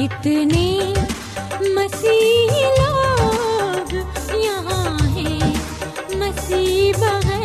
کتنے مسیح لوگ یہاں ہیں مسیح بغیر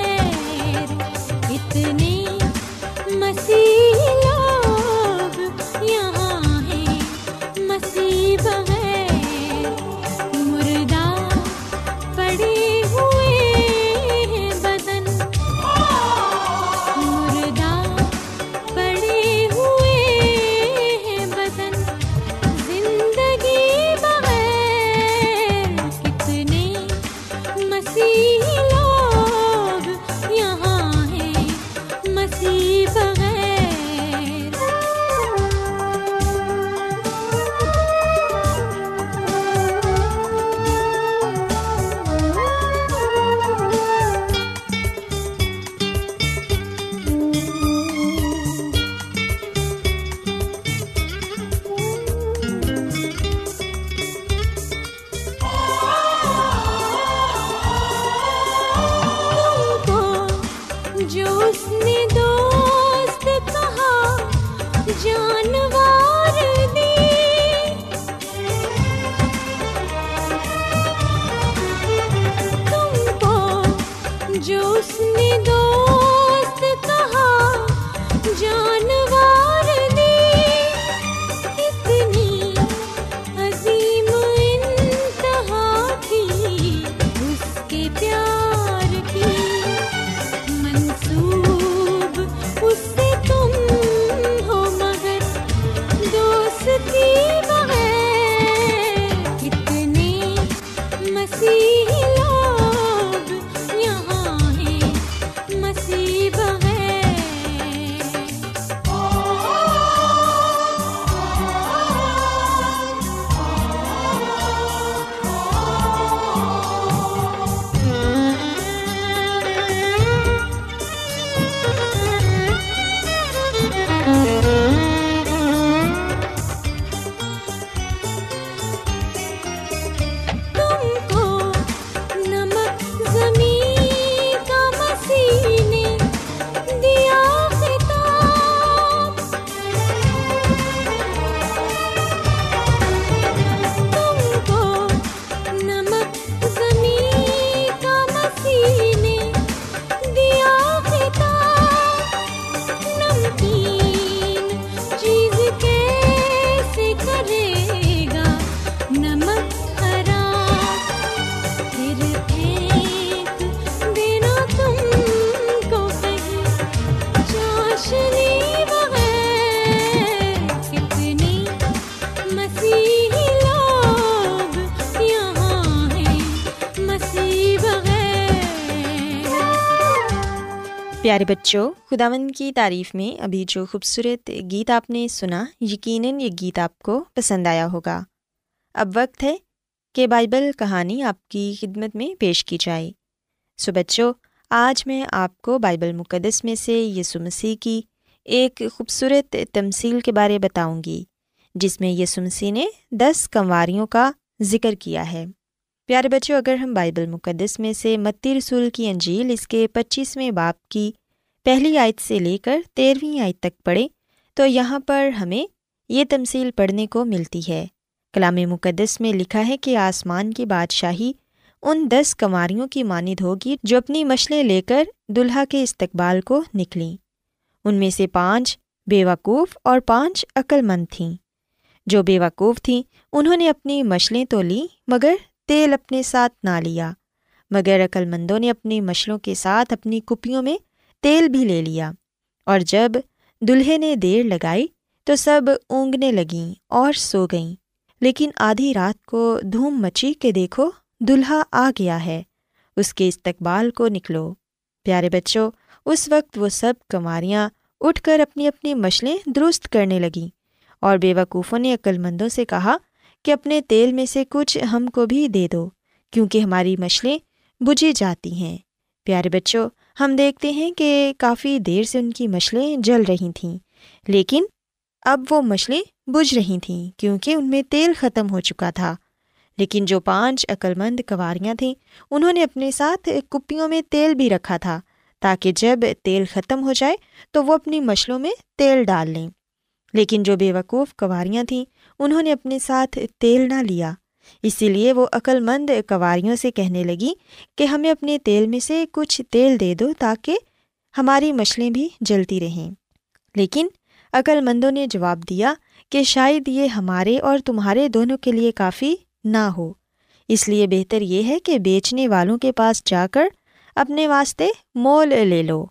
پیارے بچوں خداون کی تعریف میں ابھی جو خوبصورت گیت آپ نے سنا، یقیناً یہ گیت آپ کو پسند آیا ہوگا۔ اب وقت ہے کہ بائبل کہانی آپ کی خدمت میں پیش کی جائے۔ سو بچوں، آج میں آپ کو بائبل مقدس میں سے یسوع مسیح کی ایک خوبصورت تمثیل کے بارے بتاؤں گی، جس میں یسوع مسیح نے دس کنواریوں کا ذکر کیا ہے۔ پیارے بچوں، اگر ہم بائبل مقدس میں سے متی رسول کی انجیل اس کے پچیسویں باپ کی پہلی آیت سے لے کر تیرہویں آیت تک پڑھیں، تو یہاں پر ہمیں یہ تمصیل پڑھنے کو ملتی ہے۔ کلام مقدس میں لکھا ہے کہ آسمان کی بادشاہی ان دس کماریوں کی مانند ہوگی جو اپنی مشلیں لے کر دلہا کے استقبال کو نکلیں۔ ان میں سے پانچ بے وقوف اور پانچ عقل مند تھیں۔ جو بے وقوف تھیں، انہوں نے اپنی مشلیں تو لیں، مگر تیل اپنے ساتھ نہ لیا، مگر عقل مندوں نے اپنی مشلوں کے ساتھ اپنی کپیوں میں تیل بھی لے لیا۔ اور جب دلہے نے دیر لگائی تو سب اونگنے لگیں اور سو گئیں۔ لیکن آدھی رات کو دھوم مچی کے دیکھو، دلہا آ گیا ہے، اس کے استقبال کو نکلو۔ پیارے بچوں، اس وقت وہ سب کماریاں اٹھ کر اپنی اپنی مشلیں درست کرنے لگیں اور بے وقوفوں نے عقل مندوں سے کہا کہ اپنے تیل میں سے کچھ ہم کو بھی دے دو، کیونکہ ہماری مچھلیں بجھی جاتی ہیں۔ پیارے بچوں، ہم دیکھتے ہیں کہ کافی دیر سے ان کی مچھلیں جل رہی تھیں، لیکن اب وہ مچھلیں بجھ رہی تھیں، کیونکہ ان میں تیل ختم ہو چکا تھا۔ لیکن جو پانچ عقلمند کواریاں تھیں، انہوں نے اپنے ساتھ کپیوں میں تیل بھی رکھا تھا، تاکہ جب تیل ختم ہو جائے تو وہ اپنی مچھلوں میں تیل ڈال لیں۔ لیکن جو بے وقوف کواریاں تھیں، انہوں نے اپنے ساتھ تیل نہ لیا۔ اسی لیے وہ عقل مند کواریوں سے کہنے لگی کہ ہمیں اپنے تیل میں سے کچھ تیل دے دو تاکہ ہماری مچھلیں بھی جلتی رہیں۔ لیکن عقل مندوں نے جواب دیا کہ شاید یہ ہمارے اور تمہارے دونوں کے لیے کافی نہ ہو۔ اس لیے بہتر یہ ہے کہ بیچنے والوں کے پاس جا کر اپنے واسطے مول لے لو۔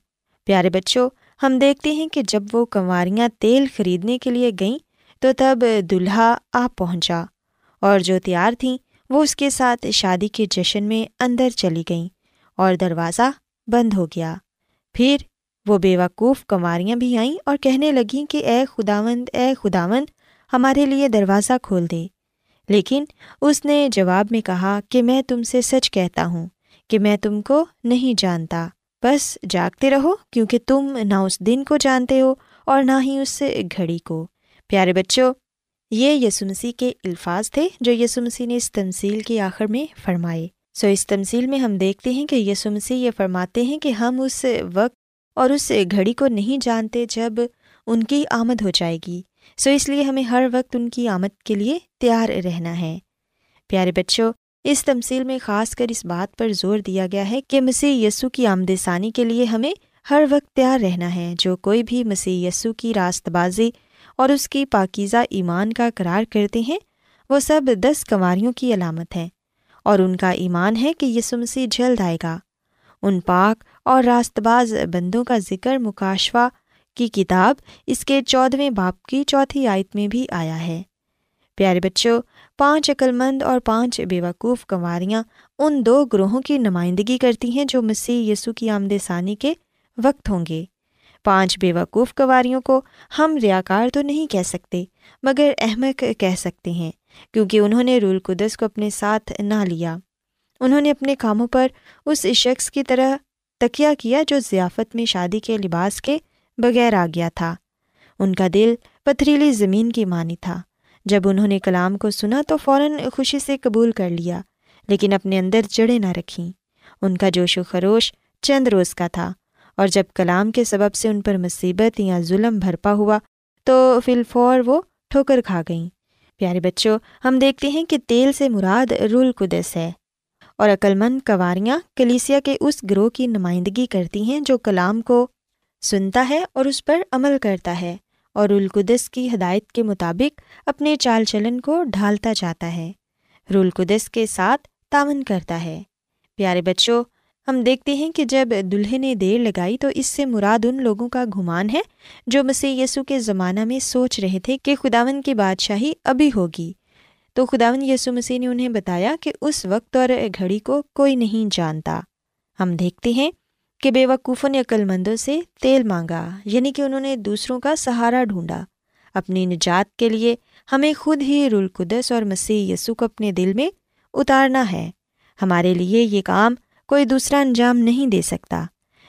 پیارے بچوں ہم دیکھتے ہیں کہ جب وہ کنواریاں تیل خریدنے کے لیے گئیں تو تب دلہا آ پہنچا اور جو تیار تھیں وہ اس کے ساتھ شادی کے جشن میں اندر چلی گئیں اور دروازہ بند ہو گیا۔ پھر وہ بے وقوف کنواریاں بھی آئیں اور کہنے لگیں کہ اے خداوند اے خداوند، ہمارے لیے دروازہ کھول دے۔ لیکن اس نے جواب میں کہا کہ میں تم سے سچ کہتا ہوں کہ میں تم کو نہیں جانتا۔ بس جاگتے رہو کیونکہ تم نہ اس دن کو جانتے ہو اور نہ ہی اس گھڑی کو۔ پیارے بچوں، یہ یسمسی کے الفاظ تھے جو یسمسی نے اس تمصیل کے آخر میں فرمائے۔ سو اس تمصیل میں ہم دیکھتے ہیں کہ یسمسی یہ فرماتے ہیں کہ ہم اس وقت اور اس گھڑی کو نہیں جانتے جب ان کی آمد ہو جائے گی۔ سو اس لیے ہمیں ہر وقت ان کی آمد کے لیے تیار رہنا ہے۔ پیارے بچوں اس تمصیل میں خاص کر اس بات پر زور دیا گیا ہے کہ مسیح یسو کی آمد ثانی کے لیے ہمیں ہر وقت تیار رہنا ہے، جو کوئی بھی مسیح یسو کی راست بازی اور اس کی پاکیزہ ایمان کا قرار کرتے ہیں، وہ سب دس کنواریوں کی علامت ہے اور ان کا ایمان ہے کہ یسو مسیح جلد آئے گا۔ ان پاک اور راست باز بندوں کا ذکر مکاشوا کی کتاب اس کے چودھویں باپ کی چوتھی آیت میں بھی آیا ہے۔ پیارے بچوں پانچ عقلمند اور پانچ بیوقوف کنواریاں ان دو گروہوں کی نمائندگی کرتی ہیں جو مسیح یسو کی آمد ثانی کے وقت ہوں گے۔ پانچ بیوقوف کنواریوں کو ہم ریا کار تو نہیں کہہ سکتے، مگر احمد کہہ سکتے ہیں، کیونکہ انہوں نے رول قدس کو اپنے ساتھ نہ لیا۔ انہوں نے اپنے کاموں پر اس شخص کی طرح تکیہ کیا جو ضیافت میں شادی کے لباس کے بغیر آ گیا تھا۔ ان کا دل پتھریلی زمین کی مانی تھا۔ جب انہوں نے کلام کو سنا تو فوراً خوشی سے قبول کر لیا، لیکن اپنے اندر جڑیں نہ رکھیں۔ ان کا جوش و خروش چند روز کا تھا، اور جب کلام کے سبب سے ان پر مصیبت یا ظلم بھرپا ہوا تو فی الفور وہ ٹھوکر کھا گئیں۔ پیارے بچوں، ہم دیکھتے ہیں کہ تیل سے مراد رول قدس ہے، اور عقلمند کواریاں کلیسیا کے اس گروہ کی نمائندگی کرتی ہیں جو کلام کو سنتا ہے اور اس پر عمل کرتا ہے۔ اور القدس کی ہدایت کے مطابق اپنے چال چلن کو ڈھالتا جاتا ہے۔ رولقدس کے ساتھ تعاون کرتا ہے۔ پیارے بچوں، ہم دیکھتے ہیں کہ جب دلہے نے دیر لگائی تو اس سے مراد ان لوگوں کا گھمان ہے جو مسیح یسو کے زمانہ میں سوچ رہے تھے کہ خداون کی بادشاہی ابھی ہوگی۔ تو خداون یسو مسیح نے انہیں بتایا کہ اس وقت اور گھڑی کو کوئی نہیں جانتا۔ ہم دیکھتے ہیں کہ بے وقوفوں نے عقل مندوں سے تیل مانگا یعنی کہ انہوں نے دوسروں کا سہارا ڈھونڈا۔ اپنی نجات کے لیے ہمیں خود ہی رلقدس اور مسیح یسو کو اپنے دل میں اتارنا ہے۔ ہمارے لیے یہ کام کوئی دوسرا انجام نہیں دے سکتا۔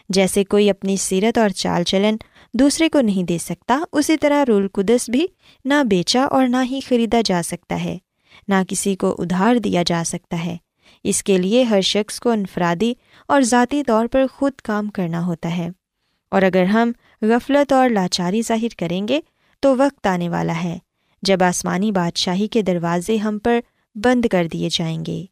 جیسے کوئی اپنی سیرت اور چال چلن دوسرے کو نہیں دے سکتا، اسی طرح رول قدس بھی نہ بیچا اور نہ ہی خریدا جا سکتا ہے، نہ کسی کو ادھار دیا جا سکتا ہے۔ اس کے لیے ہر شخص کو انفرادی اور ذاتی طور پر خود کام کرنا ہوتا ہے۔ اور اگر ہم غفلت اور لاچاری ظاہر کریں گے، تو وقت آنے والا ہے جب آسمانی بادشاہی کے دروازے ہم پر بند کر دیے جائیں گے۔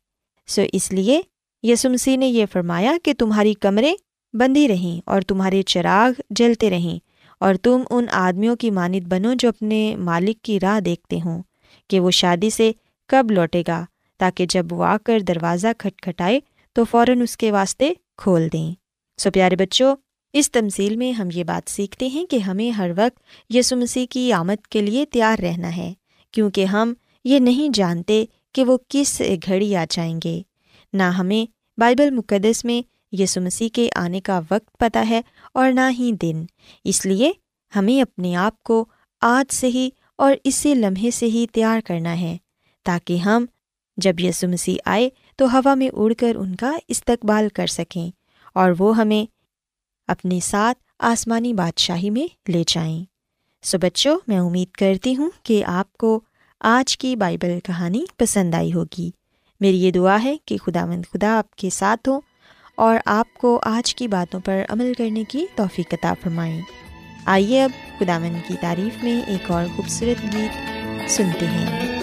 سو اس لیے یسمسی نے یہ فرمایا کہ تمہاری کمریں بندی رہیں اور تمہارے چراغ جلتے رہیں اور تم ان آدمیوں کی مانت بنو جو اپنے مالک کی راہ دیکھتے ہوں کہ وہ شادی سے کب لوٹے گا۔ تاکہ جب وہ آ کر دروازہ کھٹکھٹائے تو فوراً اس کے واسطے کھول دیں۔ سو پیارے بچوں، اس تمثیل میں ہم یہ بات سیکھتے ہیں کہ ہمیں ہر وقت یسو مسیح کی آمد کے لیے تیار رہنا ہے، کیونکہ ہم یہ نہیں جانتے کہ وہ کس گھڑی آ جائیں گے۔ نہ ہمیں بائبل مقدس میں یسو مسیح کے آنے کا وقت پتہ ہے اور نہ ہی دن۔ اس لیے ہمیں اپنے آپ کو آج سے ہی اور اسی لمحے سے ہی تیار کرنا ہے، تاکہ ہم جب یسو مسیح آئے تو ہوا میں اڑ کر ان کا استقبال کر سکیں اور وہ ہمیں اپنے ساتھ آسمانی بادشاہی میں لے جائیں۔ سو بچوں، میں امید کرتی ہوں کہ آپ کو آج کی بائبل کہانی پسند آئی ہوگی۔ میری یہ دعا ہے کہ خدا مند خدا آپ کے ساتھ ہوں اور آپ کو آج کی باتوں پر عمل کرنے کی توفیق عطا فرمائیں۔ آئیے اب خدا مند کی تعریف میں ایک اور خوبصورت گیت سنتے ہیں۔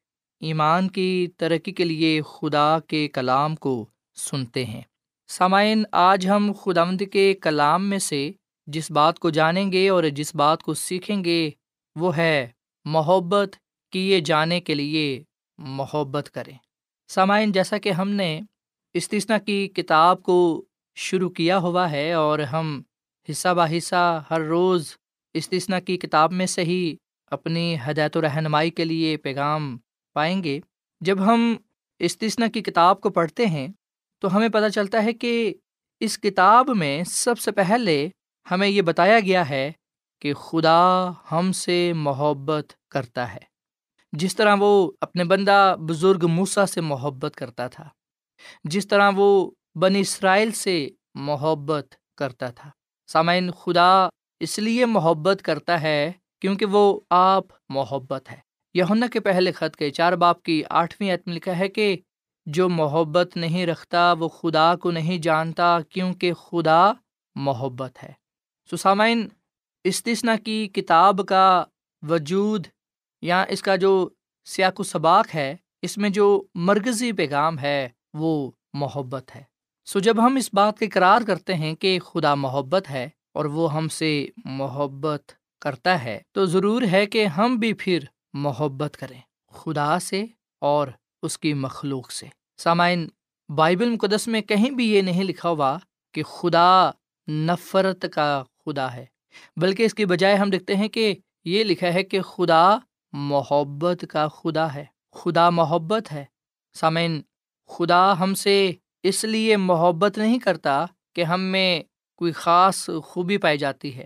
ایمان کی ترقی کے لیے خدا کے کلام کو سنتے ہیں۔ سامعین، آج ہم خدامد کے کلام میں سے جس بات کو جانیں گے اور جس بات کو سیکھیں گے، وہ ہے محبت کیے جانے کے لیے محبت کریں۔ سامعین، جیسا کہ ہم نے استثنا کی کتاب کو شروع کیا ہوا ہے اور ہم حصہ بہ حصہ ہر روز استثنا کی کتاب میں سے ہی اپنی ہدایت و رہنمائی کے لیے پیغام پائیں گے۔ جب ہم استثنا کی کتاب کو پڑھتے ہیں، تو ہمیں پتہ چلتا ہے کہ اس کتاب میں سب سے پہلے ہمیں یہ بتایا گیا ہے کہ خدا ہم سے محبت کرتا ہے۔ جس طرح وہ اپنے بندہ بزرگ موسا سے محبت کرتا تھا، جس طرح وہ بن اسرائیل سے محبت کرتا تھا۔ سامعین، خدا اس لیے محبت کرتا ہے کیونکہ وہ آپ محبت ہے۔ یونا کے پہلے خط کے چار باپ کی آٹھویں عتم لکھا ہے کہ جو محبت نہیں رکھتا وہ خدا کو نہیں جانتا کیونکہ خدا محبت ہے۔ سسامین استثنا کی کتاب کا وجود یا اس کا جو سیاق و سباق ہے، اس میں جو مرکزی پیغام ہے وہ محبت ہے۔ سو جب ہم اس بات کے قرار کرتے ہیں کہ خدا محبت ہے اور وہ ہم سے محبت کرتا ہے، تو ضرور ہے کہ ہم بھی پھر محبت کریں، خدا سے اور اس کی مخلوق سے۔ سامعین، بائبل مقدس میں کہیں بھی یہ نہیں لکھا ہوا کہ خدا نفرت کا خدا ہے، بلکہ اس کی بجائے ہم دیکھتے ہیں کہ یہ لکھا ہے کہ خدا محبت کا خدا ہے۔ خدا محبت ہے۔ سامعین، خدا ہم سے اس لیے محبت نہیں کرتا کہ ہم میں کوئی خاص خوبی پائی جاتی ہے،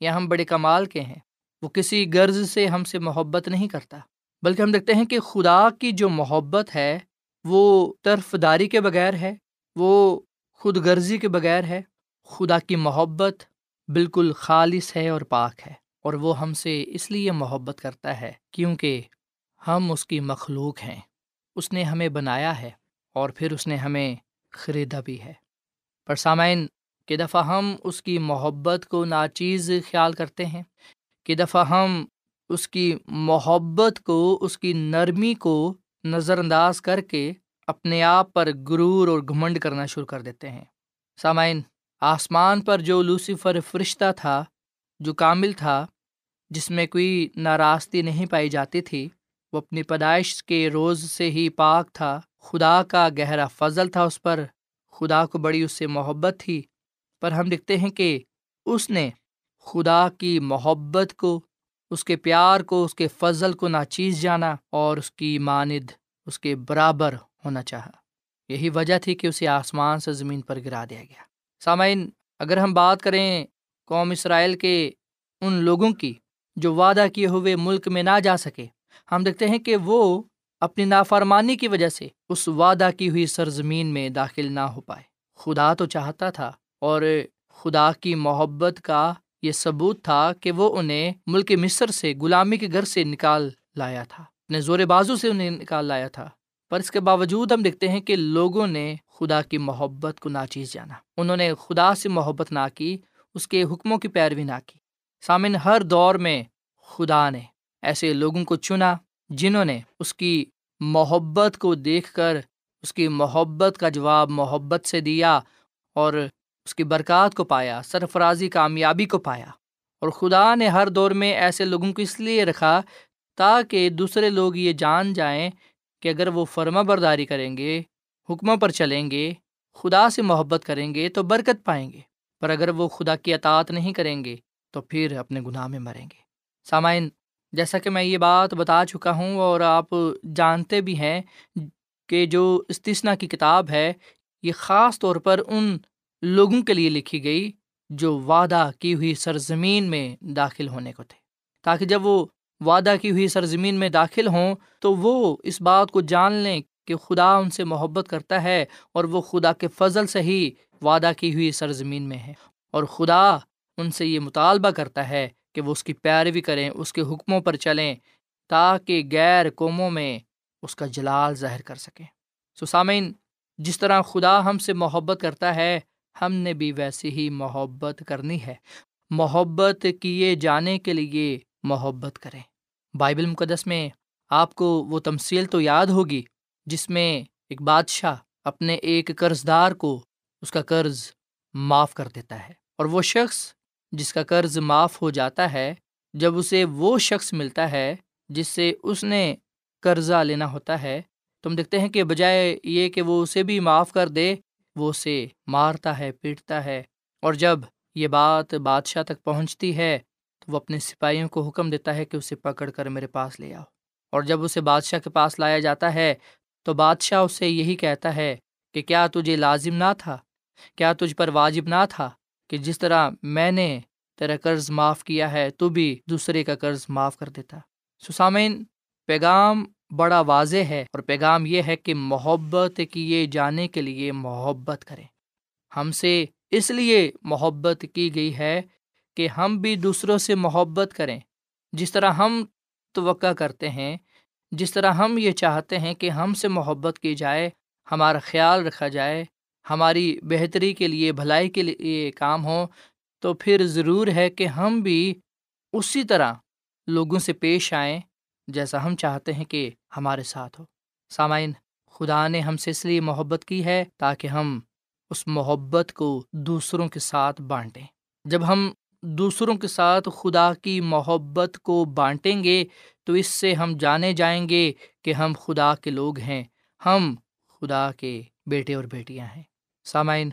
یا ہم بڑے کمال کے ہیں۔ وہ کسی غرض سے ہم سے محبت نہیں کرتا۔ بلکہ ہم دیکھتے ہیں کہ خدا کی جو محبت ہے، وہ طرف داری کے بغیر ہے، وہ خود غرضی کے بغیر ہے۔ خدا کی محبت بالکل خالص ہے اور پاک ہے، اور وہ ہم سے اس لیے محبت کرتا ہے کیونکہ ہم اس کی مخلوق ہیں۔ اس نے ہمیں بنایا ہے اور پھر اس نے ہمیں خریدا بھی ہے۔ پر سامعین، کہ دفعہ ہم اس کی محبت کو ناچیز خیال کرتے ہیں کہ دفعہ ہم اس کی محبت کو، اس کی نرمی کو نظر انداز کر کے اپنے آپ پر غرور اور گھمنڈ کرنا شروع کر دیتے ہیں۔ سامعین، آسمان پر جو لوسیفر فرشتہ تھا، جو کامل تھا، جس میں کوئی ناراستی نہیں پائی جاتی تھی، وہ اپنی پیدائش کے روز سے ہی پاک تھا۔ خدا کا گہرا فضل تھا اس پر۔ خدا کو بڑی اس سے محبت تھی۔ پر ہم دیکھتے ہیں کہ اس نے خدا کی محبت کو، اس کے پیار کو، اس کے فضل کو ناچیز جانا اور اس کی ماند اس کے برابر ہونا چاہا۔ یہی وجہ تھی کہ اسے آسمان سے زمین پر گرا دیا گیا۔ سامعین، اگر ہم بات کریں قوم اسرائیل کے ان لوگوں کی جو وعدہ کیے ہوئے ملک میں نہ جا سکے، ہم دیکھتے ہیں کہ وہ اپنی نافرمانی کی وجہ سے اس وعدہ کی ہوئی سرزمین میں داخل نہ ہو پائے۔ خدا تو چاہتا تھا اور خدا کی محبت کا یہ ثبوت تھا کہ وہ انہیں ملک مصر سے غلامی کے گھر سے نکال لایا تھا۔ اپنے زور بازو سے انہیں نکال لایا تھا۔ پر اس کے باوجود ہم دیکھتے ہیں کہ لوگوں نے خدا کی محبت کو ناچیز جانا۔ انہوں نے خدا سے محبت نہ کی، اس کے حکموں کی پیروی نہ کی۔ سامن ہر دور میں خدا نے ایسے لوگوں کو چنا جنہوں نے اس کی محبت کو دیکھ کر اس کی محبت کا جواب محبت سے دیا اور اس کی برکات کو پایا، سرفرازی کامیابی کو پایا۔ اور خدا نے ہر دور میں ایسے لوگوں کو اس لیے رکھا تاکہ دوسرے لوگ یہ جان جائیں کہ اگر وہ فرما برداری کریں گے، حکموں پر چلیں گے، خدا سے محبت کریں گے تو برکت پائیں گے۔ پر اگر وہ خدا کی اطاعت نہیں کریں گے تو پھر اپنے گناہ میں مریں گے۔ سامعین، جیسا کہ میں یہ بات بتا چکا ہوں اور آپ جانتے بھی ہیں کہ جو استثنا کی کتاب ہے، یہ خاص طور پر ان لوگوں کے لیے لکھی گئی جو وعدہ کی ہوئی سرزمین میں داخل ہونے کو تھے۔ تاکہ جب وہ وعدہ کی ہوئی سرزمین میں داخل ہوں تو وہ اس بات کو جان لیں کہ خدا ان سے محبت کرتا ہے اور وہ خدا کے فضل سے ہی وعدہ کی ہوئی سرزمین میں ہے۔ اور خدا ان سے یہ مطالبہ کرتا ہے کہ وہ اس کی پیروی کریں، اس کے حکموں پر چلیں تاکہ غیر قوموں میں اس کا جلال ظاہر کر سکیں۔ سسامین جس طرح خدا ہم سے محبت کرتا ہے ہم نے بھی ویسے ہی محبت کرنی ہے۔ محبت کیے جانے کے لیے محبت کریں۔ بائبل مقدس میں آپ کو وہ تمصیل تو یاد ہوگی جس میں ایک بادشاہ اپنے ایک قرض دار کو اس کا قرض معاف کر دیتا ہے اور وہ شخص جس کا قرض معاف ہو جاتا ہے، جب اسے وہ شخص ملتا ہے جس سے اس نے قرضہ لینا ہوتا ہے، تم دیکھتے ہیں کہ بجائے یہ کہ وہ اسے بھی معاف کر دے وہ اسے مارتا ہے، پیٹتا ہے، اور جب یہ بات بادشاہ تک پہنچتی ہے، تو وہ اپنے سپاہیوں کو حکم دیتا ہے کہ اسے پکڑ کر میرے پاس لے آؤ۔ اور جب اسے بادشاہ کے پاس لایا جاتا ہے، تو بادشاہ اسے یہی کہتا ہے کہ کیا تجھے لازم نہ تھا؟ کیا تجھ پر واجب نہ تھا کہ جس طرح میں نے تیرا قرض معاف کیا ہے، تو بھی دوسرے کا قرض معاف کر دیتا؟ سسامین پیغام بڑا واضح ہے اور پیغام یہ ہے کہ محبت کیے جانے کے لیے محبت کریں۔ ہم سے اس لیے محبت کی گئی ہے کہ ہم بھی دوسروں سے محبت کریں۔ جس طرح ہم توقع کرتے ہیں، جس طرح ہم یہ چاہتے ہیں کہ ہم سے محبت کی جائے، ہمارا خیال رکھا جائے، ہماری بہتری کے لیے، بھلائی کے لیے کام ہو تو پھر ضرور ہے کہ ہم بھی اسی طرح لوگوں سے پیش آئیں۔ جیسا ہم چاہتے ہیں کہ ہمارے ساتھ ہو۔ سامعین، خدا نے ہم سے اس لیے محبت کی ہے تاکہ ہم اس محبت کو دوسروں کے ساتھ بانٹیں۔ جب ہم دوسروں کے ساتھ خدا کی محبت کو بانٹیں گے، تو اس سے ہم جانے جائیں گے کہ ہم خدا کے لوگ ہیں۔ ہم خدا کے بیٹے اور بیٹیاں ہیں۔ سامعین،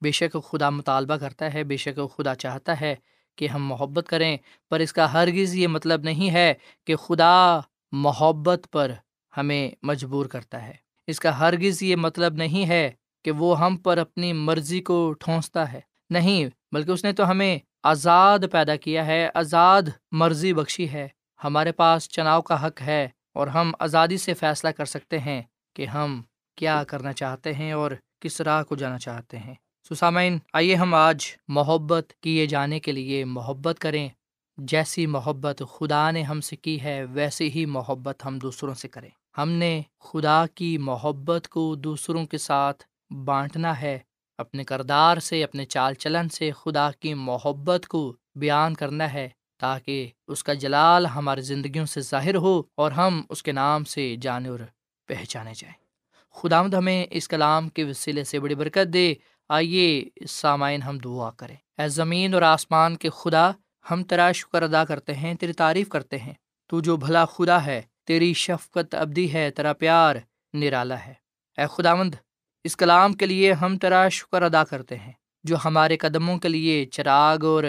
بے شک خدا مطالبہ کرتا ہے، بے شک خدا چاہتا ہے کہ ہم محبت کریں، پر اس کا ہرگز یہ مطلب نہیں ہے کہ خدا محبت پر ہمیں مجبور کرتا ہے۔ اس کا ہرگز یہ مطلب نہیں ہے کہ وہ ہم پر اپنی مرضی کو ٹھونستا ہے۔ نہیں، بلکہ اس نے تو ہمیں آزاد پیدا کیا ہے، آزاد مرضی بخشی ہے۔ ہمارے پاس چناؤ کا حق ہے اور ہم آزادی سے فیصلہ کر سکتے ہیں کہ ہم کیا کرنا چاہتے ہیں اور کس راہ کو جانا چاہتے ہیں۔ سسامین، آئیے ہم آج محبت کیے جانے کے لیے محبت کریں۔ جیسی محبت خدا نے ہم سے کی ہے، ویسی ہی محبت ہم دوسروں سے کریں۔ ہم نے خدا کی محبت کو دوسروں کے ساتھ بانٹنا ہے۔ اپنے کردار سے، اپنے چال چلن سے خدا کی محبت کو بیان کرنا ہے، تاکہ اس کا جلال ہماری زندگیوں سے ظاہر ہو اور ہم اس کے نام سے جانے اور پہچانے جائیں۔ خدا ہمیں اس کلام کے وسیلے سے بڑی برکت دے۔ آئیے سامعین ہم دعا کریں۔ اے زمین اور آسمان کے خدا، ہم تیرا شکر ادا کرتے ہیں، تیری تعریف کرتے ہیں۔ تو جو بھلا خدا ہے، تیری شفقت ابدی ہے، تیرا پیار نرالا ہے۔ اے خدا مند اس کلام کے لیے ہم تیرا شکر ادا کرتے ہیں، جو ہمارے قدموں کے لیے چراغ اور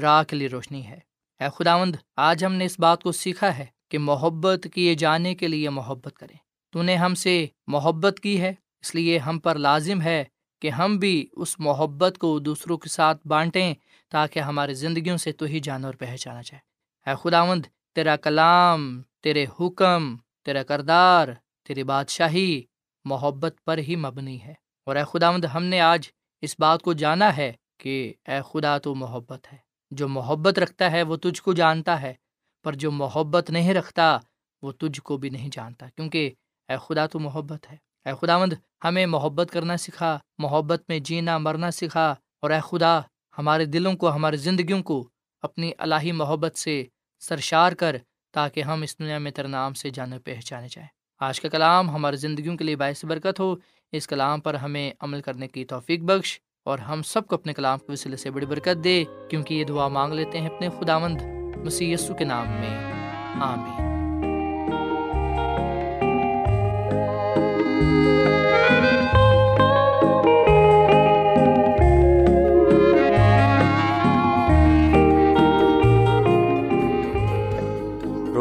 راہ کے لیے روشنی ہے۔ اے خداوند، آج ہم نے اس بات کو سیکھا ہے کہ محبت کیے جانے کے لیے محبت کریں۔ تو نے ہم سے محبت کی ہے، اس لیے ہم پر لازم ہے کہ ہم بھی اس محبت کو دوسروں کے ساتھ بانٹیں تاکہ ہماری زندگیوں سے تو ہی جانور پہچانا جائے۔ اے خداوند، تیرا کلام، تیرے حکم، تیرا کردار، تیری بادشاہی محبت پر ہی مبنی ہے۔ اور اے خداوند، ہم نے آج اس بات کو جانا ہے کہ اے خدا، تو محبت ہے۔ جو محبت رکھتا ہے، وہ تجھ کو جانتا ہے۔ پر جو محبت نہیں رکھتا، وہ تجھ کو بھی نہیں جانتا۔ کیونکہ اے خدا، تو محبت ہے۔ اے خداوند ہمیں محبت کرنا سکھا، محبت میں جینا مرنا سکھا اور اے خدا، ہمارے دلوں کو ہماری زندگیوں کو اپنی الہی محبت سے سرشار کر تاکہ ہم اس دنیا میں تیرے نام سے جانے پہچانے جائیں۔ آج کا کلام ہماری زندگیوں کے لیے باعث برکت ہو۔ اس کلام پر ہمیں عمل کرنے کی توفیق بخش اور ہم سب کو اپنے کلام کے وسیلے سے بڑی برکت دے، کیونکہ یہ دعا مانگ لیتے ہیں اپنے خدا مند مسی کے نام میں۔ آمین۔